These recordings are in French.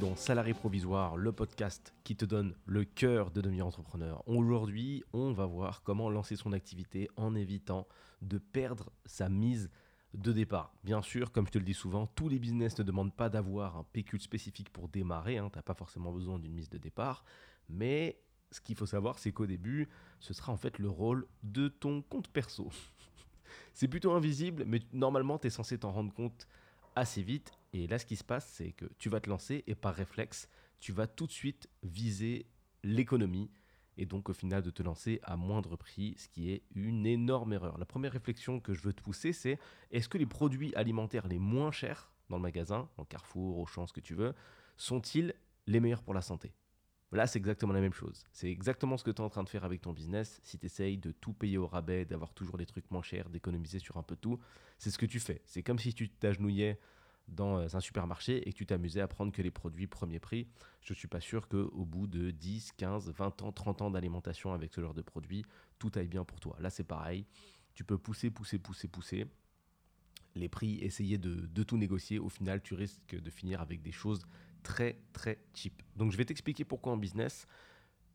dans Salarié Provisoire, le podcast qui te donne le cœur de devenir entrepreneur. Aujourd'hui, on va voir comment lancer son activité en évitant de perdre sa mise de départ. Bien sûr, comme je te le dis souvent, tous les business ne demandent pas d'avoir un pécule spécifique pour démarrer, hein, tu n'as pas forcément besoin d'une mise de départ, mais ce qu'il faut savoir, c'est qu'au début, ce sera en fait le rôle de ton compte perso. c'est plutôt invisible, mais normalement, tu es censé t'en rendre compte assez vite. Et là, ce qui se passe, c'est que tu vas te lancer et par réflexe, tu vas tout de suite viser l'économie et donc au final de te lancer à moindre prix, ce qui est une énorme erreur. La première réflexion que je veux te pousser, c'est est-ce que les produits alimentaires les moins chers dans le magasin, en Carrefour, Auchan, ce que tu veux, sont-ils les meilleurs pour la santé? Là, c'est exactement la même chose. C'est exactement ce que tu es en train de faire avec ton business. Si tu essayes de tout payer au rabais, d'avoir toujours des trucs moins chers, d'économiser sur un peu tout, c'est ce que tu fais. C'est comme si tu t'agenouillais dans euh, un supermarché et que tu t'amusais à prendre que les produits premier prix. Je ne suis pas sûr qu'au bout de 10, 15, 20 ans, 30 ans d'alimentation avec ce genre de produits, tout aille bien pour toi. Là, c'est pareil. Tu peux pousser, pousser, pousser, pousser les prix, essayer de, de, tout négocier. Au final, tu risques de finir avec des choses très très cheap. Donc je vais t'expliquer pourquoi en business,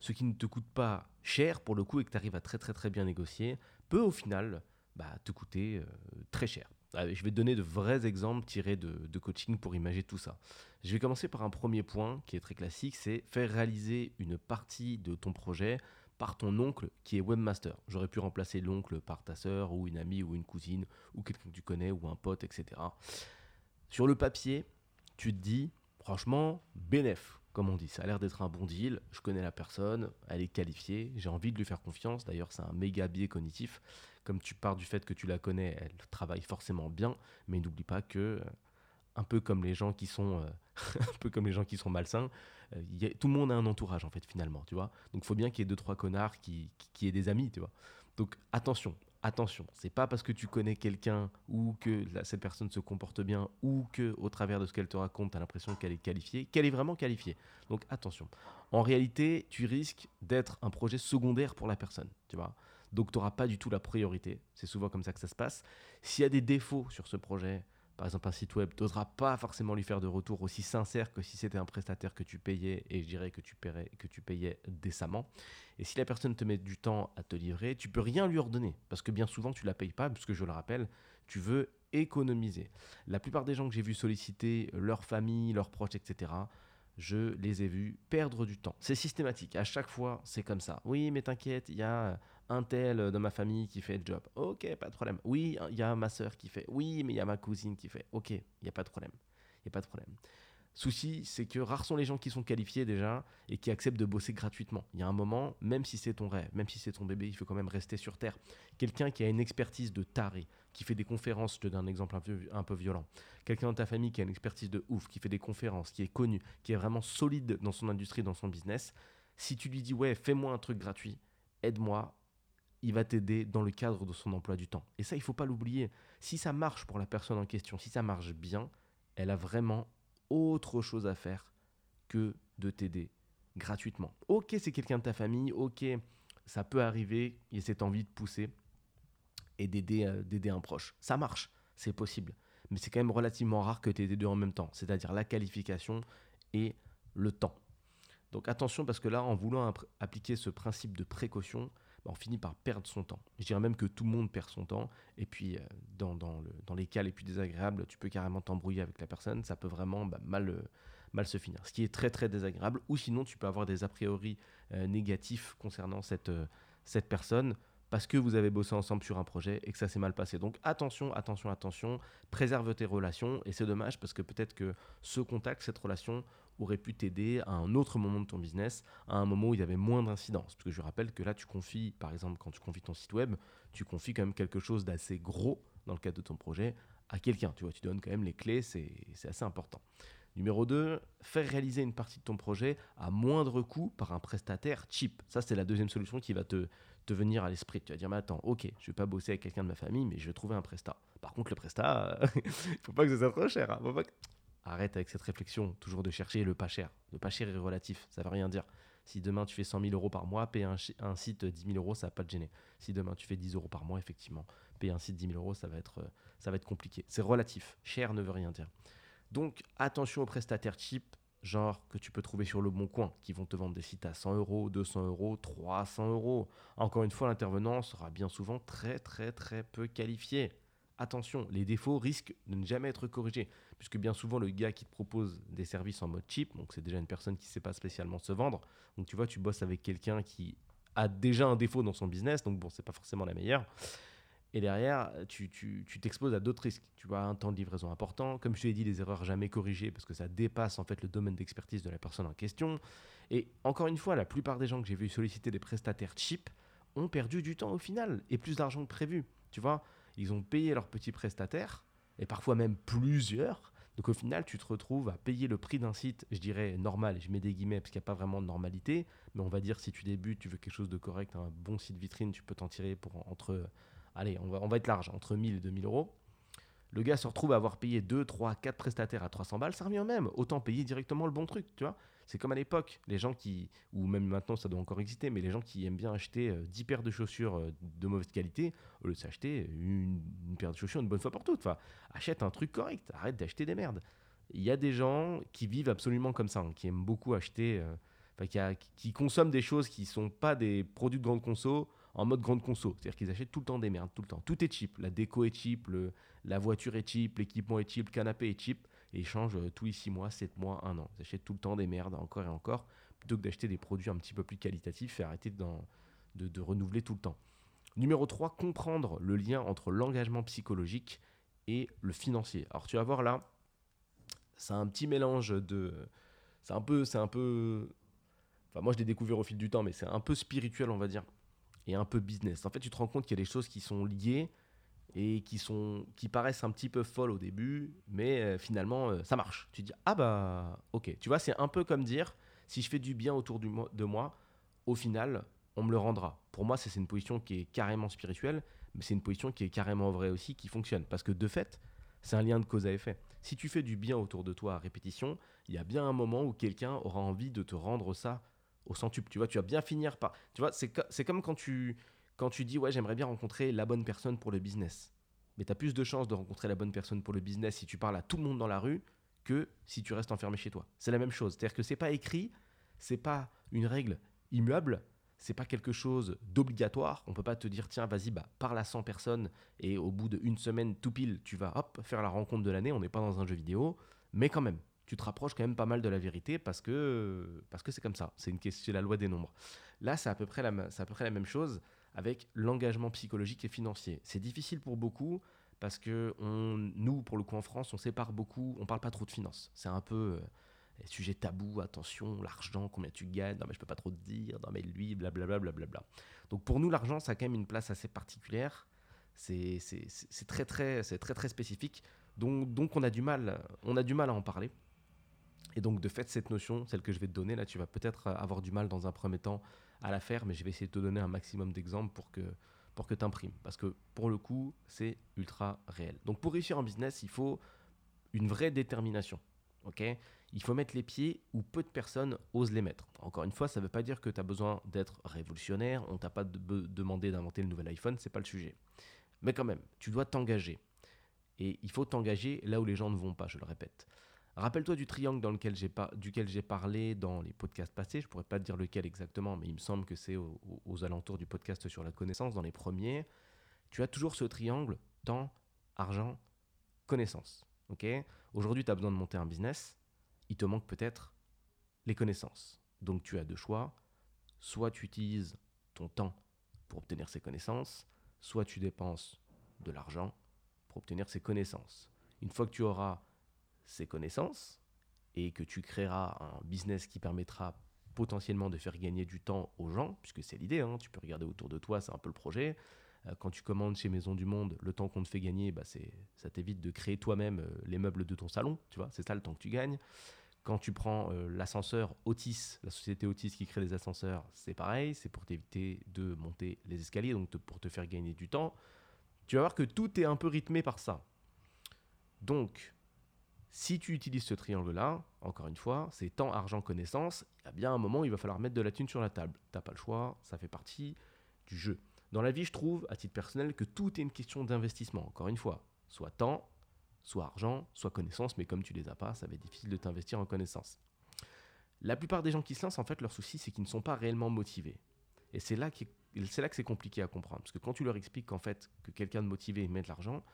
ce qui ne te coûte pas cher pour le coup et que tu arrives à très très très bien négocier, peut au final bah, te coûter euh, très cher. je vais te donner de vrais exemples tirés de, de, coaching pour imaginer tout ça. Je vais commencer par un premier point qui est très classique, c'est faire réaliser une partie de ton projet par ton oncle qui est webmaster. J'aurais pu remplacer l'oncle par ta soeur ou une amie ou une cousine ou quelqu'un que tu connais ou un pote, etc. Sur le papier, tu te dis, Franchement, bénéf, comme on dit. Ça a l'air d'être un bon deal. Je connais la personne, elle est qualifiée, j'ai envie de lui faire confiance. D'ailleurs, c'est un méga biais cognitif. Comme tu pars du fait que tu la connais, elle travaille forcément bien, mais n'oublie pas que euh, un peu comme les gens qui sont euh, un peu comme les gens qui sont malsains euh, tout le monde a un entourage en fait finalement tu vois donc faut bien qu'il y ait deux trois connards qui, qui, qui aient des amis tu vois donc attention attention, c'est pas parce que tu connais quelqu'un ou que cette personne se comporte bien ou que au travers de ce qu'elle te raconte, tu as l'impression qu'elle est qualifiée, qu'elle est vraiment qualifiée. Donc attention. En réalité, tu risques d'être un projet secondaire pour la personne, tu vois. Donc tu n'auras pas du tout la priorité. C'est souvent comme ça que ça se passe. S'il y a des défauts sur ce projet, par exemple un site web, tu n'oseras pas forcément lui faire de retour aussi sincère que si c'était un prestataire que tu payais, et je dirais que tu, que tu payais décemment. Et si la personne te met du temps à te livrer, tu peux rien lui ordonner, parce que bien souvent tu la payes pas, puisque je le rappelle, tu veux économiser. La plupart des gens que j'ai vu solliciter leur famille, leurs proches, etc., je les ai vus perdre du temps. C'est systématique, à chaque fois c'est comme ça. Oui, mais t'inquiète, il y a un tel de ma famille qui fait le job. Ok, pas de problème. Oui, il y a ma soeur qui fait. Oui, mais il y a ma cousine qui fait. Ok, il n'y a pas de problème. Il n'y a pas de problème. Souci, c'est que rares sont les gens qui sont qualifiés déjà et qui acceptent de bosser gratuitement. Il y a un moment, même si c'est ton rêve, même si c'est ton bébé, il faut quand même rester sur Terre. Quelqu'un qui a une expertise de taré, qui fait des conférences, je te donne un exemple un peu, un peu violent. Quelqu'un dans ta famille qui a une expertise de ouf, qui fait des conférences, qui est connu, qui est vraiment solide dans son industrie, dans son business. Si tu lui dis, ouais, fais-moi un truc gratuit, aide-moi, il va t'aider dans le cadre de son emploi du temps. Et ça, il faut pas l'oublier. Si ça marche pour la personne en question, si ça marche bien, elle a vraiment autre chose à faire que de t'aider gratuitement. Ok, c'est quelqu'un de ta famille, ok, ça peut arriver, il y a cette envie de pousser et d'aider, euh, un proche. Ça marche, c'est possible. Mais c'est quand même relativement rare que tu aies les deux en même temps, c'est-à-dire la qualification et le temps. Donc attention parce que là, en voulant appliquer ce principe de précaution, on finit par perdre son temps. Je dirais même que tout le monde perd son temps. Et puis, euh, dans, dans, le, dans, les cas les plus désagréables, tu peux carrément t'embrouiller avec la personne. Ça peut vraiment bah, mal, euh, mal se finir. Ce qui est très, très désagréable. Ou sinon, tu peux avoir des a priori euh, négatifs concernant cette, cette personne parce que vous avez bossé ensemble sur un projet et que ça s'est mal passé. Donc attention, attention, attention, préserve tes relations et c'est dommage parce que peut-être que ce contact, cette relation aurait pu t'aider à un autre moment de ton business, à un moment où il y avait moins d'incidence. Parce que je rappelle que là, tu confies, par exemple, quand tu confies ton site web, tu confies quand même quelque chose d'assez gros dans le cadre de ton projet à quelqu'un. Tu vois, tu donnes quand même les clés, c'est assez important. Numéro 2, faire réaliser une partie de ton projet à moindre coût par un prestataire cheap. Ça, c'est la deuxième solution qui va te, te venir à l'esprit. Tu vas dire, mais attends, ok, je vais pas bosser avec quelqu'un de ma famille, mais je vais trouver un prestat. Par contre, le prestat, il faut pas que ça soit trop cher. Hein. Arrête avec cette réflexion, toujours de chercher le pas cher. Le pas cher est relatif, ça veut rien dire. Si demain tu fais 100 000 euros par mois, payer un, site 10 000 euros, ça va pas te gêner. Si demain tu fais 10 euros par mois, effectivement, payer un site 10 000 euros, ça va être, ça va être compliqué. C'est relatif. Cher ne veut rien dire. Donc attention aux prestataires cheap, genre que tu peux trouver sur le bon coin, qui vont te vendre des sites à 100 euros, 200 euros, 300 euros. Encore une fois, l'intervenant sera bien souvent très très très peu qualifié. Attention, les défauts risquent de ne jamais être corrigés, puisque bien souvent le gars qui te propose des services en mode cheap, donc c'est déjà une personne qui ne sait pas spécialement se vendre, donc tu vois, tu bosses avec quelqu'un qui a déjà un défaut dans son business, donc bon, c'est pas forcément la meilleure. Et derrière, tu, tu, tu t'exposes à d'autres risques. Tu vois, un temps de livraison important. Comme je t'ai dit, les erreurs jamais corrigées parce que ça dépasse en fait le domaine d'expertise de la personne en question. Et encore une fois, la plupart des gens que j'ai vu solliciter des prestataires cheap ont perdu du temps au final et plus d'argent que prévu. Tu vois, ils ont payé leurs petits prestataires et parfois même plusieurs. Donc au final, tu te retrouves à payer le prix d'un site, je dirais normal, je mets des guillemets parce qu'il n'y a pas vraiment de normalité, mais on va dire si tu débutes, tu veux quelque chose de correct, un bon site vitrine, tu peux t'en tirer pour entre allez, on va, être large, entre 1000 et 2000 euros. Le gars se retrouve à avoir payé 2, 3, 4 prestataires à 300 balles, ça revient même. Autant payer directement le bon truc, tu vois. C'est comme à l'époque, les gens qui, ou même maintenant ça doit encore exister, mais les gens qui aiment bien acheter 10 euh, paires de chaussures euh, de mauvaise qualité, au lieu de s'acheter une, paire de chaussures une bonne fois pour toutes. Enfin, achète un truc correct, arrête d'acheter des merdes. Il y a des gens qui vivent absolument comme ça, hein, qui aiment beaucoup acheter, euh, qui, qui, consomment des choses qui ne sont pas des produits de grande conso, en mode grande conso. C'est-à-dire qu'ils achètent tout le temps des merdes, tout le temps. Tout est cheap. La déco est cheap, la voiture est cheap, l'équipement est cheap, le canapé est cheap. Et ils changent euh, tous les 6 mois, 7 mois, 1 an. Ils achètent tout le temps des merdes, encore et encore, plutôt que d'acheter des produits un petit peu plus qualitatifs et arrêter de, renouveler tout le temps. Numéro 3, comprendre le lien entre l'engagement psychologique et le financier. Alors tu vas voir là, c'est un petit mélange de... C'est un peu... C'est un peu... Enfin moi je l'ai découvert au fil du temps, mais c'est un peu spirituel on va dire et un peu business. En fait, tu te rends compte qu'il y a des choses qui sont liées et qui, sont, qui paraissent un petit peu folles au début, mais euh, finalement, euh, ça marche. Tu dis, ah bah, ok. Tu vois, c'est un peu comme dire, si je fais du bien autour de moi, au final, on me le rendra. Pour moi, c'est une position qui est carrément spirituelle, mais c'est une position qui est carrément vraie aussi, qui fonctionne. Parce que de fait, c'est un lien de cause à effet. Si tu fais du bien autour de toi à répétition, il y a bien un moment où quelqu'un aura envie de te rendre ça au centuple. Tu vois, tu vas bien finir par. Tu vois, c'est comme quand tu, quand tu dis, ouais, j'aimerais bien rencontrer la bonne personne pour le business. Mais tu as plus de chances de rencontrer la bonne personne pour le business si tu parles à tout le monde dans la rue que si tu restes enfermé chez toi. C'est la même chose. C'est-à-dire que c'est pas écrit, c'est pas une règle immuable, c'est pas quelque chose d'obligatoire. On peut pas te dire, tiens, vas-y, bah, parle à 100 personnes et au bout d'une semaine, tout pile, tu vas hop, faire la rencontre de l'année. On n'est pas dans un jeu vidéo, mais quand même, tu te rapproches quand même pas mal de la vérité parce que parce que c'est comme ça. C'est une question, la loi des nombres. Là, c'est à à peu près la même chose avec l'engagement psychologique et financier. C'est difficile pour beaucoup parce que nous, pour le coup en France, on sépare beaucoup, on parle pas trop de finances. C'est un peu euh, sujet tabou, attention, l'argent, combien tu gagnes, non mais je peux pas trop te dire, non mais lui, blablabla. Bla, bla, bla, Donc pour nous, l'argent, ça a quand même une place assez particulière. C'est très très, très très spécifique. Donc, donc on, a du mal, on a du mal à en parler. Et donc, de fait, cette notion, celle que je vais te donner, là, tu vas peut-être avoir du mal dans un premier temps à la faire, mais je vais essayer de te donner un maximum d'exemples pour que, pour que tu imprimes. Parce que pour le coup, c'est ultra réel. Donc, pour réussir en business, il faut une vraie détermination. il faut mettre les pieds où peu de personnes osent les mettre. Encore une fois, ça ne veut pas dire que tu as besoin d'être révolutionnaire, on t'a pas demandé d'inventer le nouvel iPhone, c'est pas le sujet. Mais quand même, tu dois t'engager. Et il faut t'engager là où les gens ne vont pas, je le répète. Rappelle-toi du triangle dans lequel duquel j'ai parlé dans les podcasts passés. Je pourrais pas te dire lequel exactement, mais il me semble que c'est aux, alentours du podcast sur la connaissance, dans les premiers. Tu as toujours ce triangle temps, argent, connaissance. Aujourd'hui, tu as besoin de monter un business. Il te manque peut-être les connaissances. Donc tu as deux choix. Soit tu utilises ton temps pour obtenir ces connaissances, soit tu dépenses de l'argent pour obtenir ces connaissances. Une fois que tu auras ces connaissances et que tu créeras un business qui permettra potentiellement de faire gagner du temps aux gens, puisque c'est l'idée, hein, tu peux regarder autour de toi, c'est un peu le projet. Euh, quand tu commandes chez Maison du Monde, le temps qu'on te fait gagner, bah ça t'évite de créer toi-même euh, les meubles de ton salon, tu vois, c'est ça le temps que tu gagnes. Quand tu prends euh, l'ascenseur Otis, la société Otis qui crée les ascenseurs, c'est pareil, c'est pour t'éviter de monter les escaliers, donc pour te faire gagner du temps. Tu vas voir que tout est un peu rythmé par ça. Donc, si tu utilises ce triangle-là, encore une fois, c'est temps, argent, connaissance, il y a bien un moment où il va falloir mettre de la thune sur la table. T'as pas le choix, ça fait partie du jeu. Dans la vie, je trouve, à titre personnel, que tout est une question d'investissement. Encore une fois, soit temps, soit argent, soit connaissance, mais comme tu les as pas, ça va être difficile de t'investir en connaissance. La plupart des gens qui se lancent, en fait, leur souci, c'est qu'ils ne sont pas réellement motivés. Et c'est là, là que c'est compliqué à comprendre. Parce que quand tu leur expliques qu'en fait, que quelqu'un de motivé met de l'argent,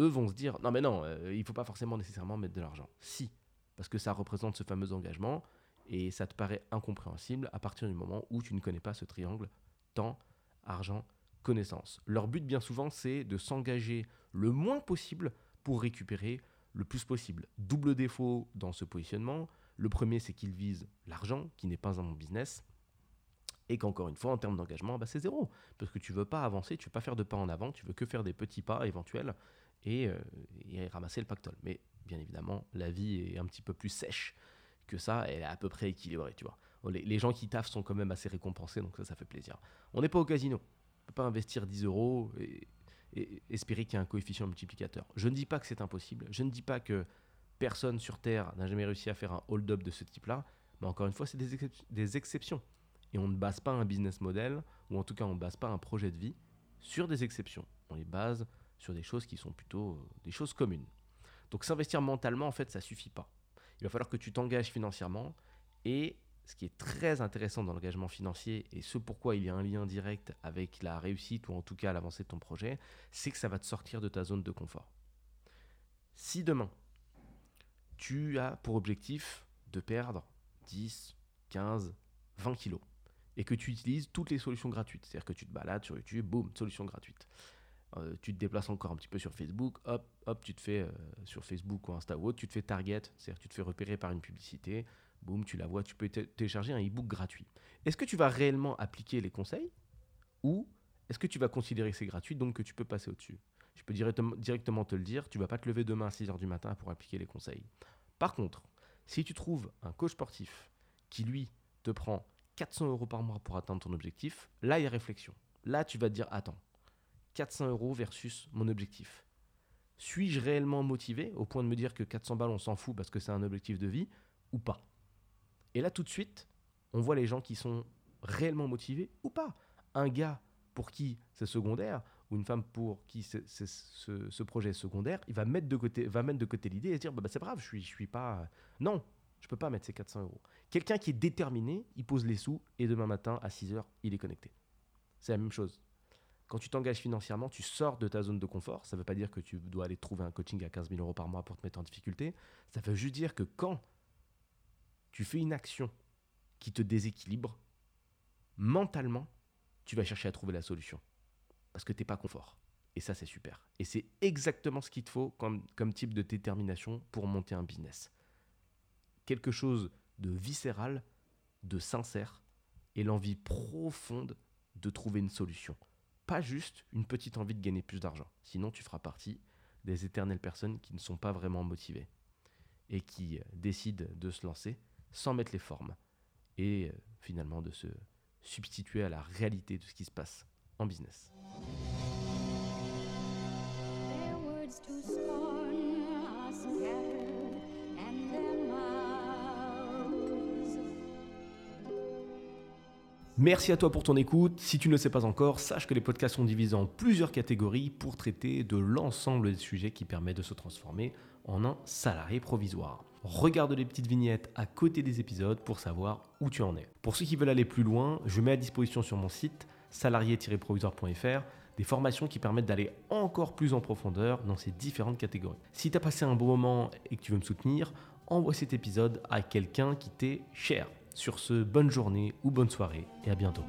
eux vont se dire non mais non, euh, il faut pas forcément nécessairement mettre de l'argent. Si, parce que ça représente ce fameux engagement et ça te paraît incompréhensible à partir du moment où tu ne connais pas ce triangle temps, argent, connaissance. Leur but bien souvent c'est de s'engager le moins possible pour récupérer le plus possible. Double défaut dans ce positionnement. Le premier c'est qu'ils visent l'argent qui n'est pas un business et qu'encore une fois, en termes d'engagement, bah, c'est zéro. Parce que tu veux pas avancer, tu veux pas faire de pas en avant, tu veux que faire des petits pas éventuels et, euh, ramasser le pactole. Mais bien évidemment, la vie est un petit peu plus sèche que ça, elle est à peu près équilibrée, tu vois. Les, gens qui taffent sont quand même assez récompensés, donc ça, ça fait plaisir. On n'est pas au casino. On peut pas investir 10 euros et, espérer qu'il y ait un coefficient multiplicateur. Je ne dis pas que c'est impossible. Je ne dis pas que personne sur Terre n'a jamais réussi à faire un hold-up de ce type-là. Mais encore une fois, c'est des, des exceptions. Et on ne base pas un business model, ou en tout cas on ne base pas un projet de vie sur des exceptions. On les base sur des choses qui sont plutôt euh, des choses communes. Donc s'investir mentalement, en fait, ça suffit pas. Il va falloir que tu t'engages financièrement. Et ce qui est très intéressant dans l'engagement financier, et ce pourquoi il y a un lien direct avec la réussite, ou en tout cas l'avancée de ton projet, c'est que ça va te sortir de ta zone de confort. Si demain, tu as pour objectif de perdre 10, 15, 20 kilos, et que tu utilises toutes les solutions gratuites, c'est-à-dire que tu te balades sur YouTube, boum, solution gratuite. Euh, tu te déplaces encore un petit peu sur Facebook, hop, hop, tu te fais euh, sur Facebook ou Insta ou autre, tu te fais target, c'est-à-dire tu te fais repérer par une publicité, boum, tu la vois, tu peux télécharger un e-book gratuit. Est-ce que tu vas réellement appliquer les conseils ou est-ce que tu vas considérer que c'est gratuit donc que tu peux passer au-dessus? Je peux directement te le dire, tu vas pas te lever demain à 6h du matin pour appliquer les conseils. Par contre, si tu trouves un coach sportif qui lui te prend 400 euros par mois pour atteindre ton objectif, là il y a réflexion. Là tu vas te dire attends, 400 euros versus mon objectif. Suis-je réellement motivé au point de me dire que 400 balles, on s'en fout parce que c'est un objectif de vie ou pas? Et là, tout de suite, on voit les gens qui sont réellement motivés ou pas? Un gars pour qui c'est secondaire ou une femme pour qui ce, projet est secondaire, il va mettre de côté, va mettre de côté l'idée et se dire bah, bah, c'est grave, je suis, suis pas. Non, je peux pas mettre ces 400 euros. Quelqu'un qui est déterminé, il pose les sous et demain matin à 6 heures, il est connecté. C'est la même chose. Quand tu t'engages financièrement, tu sors de ta zone de confort. Ça ne veut pas dire que tu dois aller trouver un coaching à 15 000 euros par mois pour te mettre en difficulté. Ça veut juste dire que quand tu fais une action qui te déséquilibre, mentalement, tu vas chercher à trouver la solution. Parce que tu n'es pas confort. Et ça, c'est super. Et c'est exactement ce qu'il te faut comme, comme type de détermination pour monter un business. Quelque chose de viscéral, de sincère, et l'envie profonde de trouver une solution pas juste une petite envie de gagner plus d'argent. Sinon, tu feras partie des éternelles personnes qui ne sont pas vraiment motivées et qui euh, décident de se lancer sans mettre les formes et euh, finalement de se substituer à la réalité de ce qui se passe en business. Merci à toi pour ton écoute. Si tu ne le sais pas encore, sache que les podcasts sont divisés en plusieurs catégories pour traiter de l'ensemble des sujets qui permettent de se transformer en un salarié provisoire. Regarde les petites vignettes à côté des épisodes pour savoir où tu en es. Pour ceux qui veulent aller plus loin, je mets à disposition sur mon site salarié-provisoire.fr des formations qui permettent d'aller encore plus en profondeur dans ces différentes catégories. Si tu as passé un bon moment et que tu veux me soutenir, envoie cet épisode à quelqu'un qui t'est cher. Sur ce, bonne journée ou bonne soirée et à bientôt.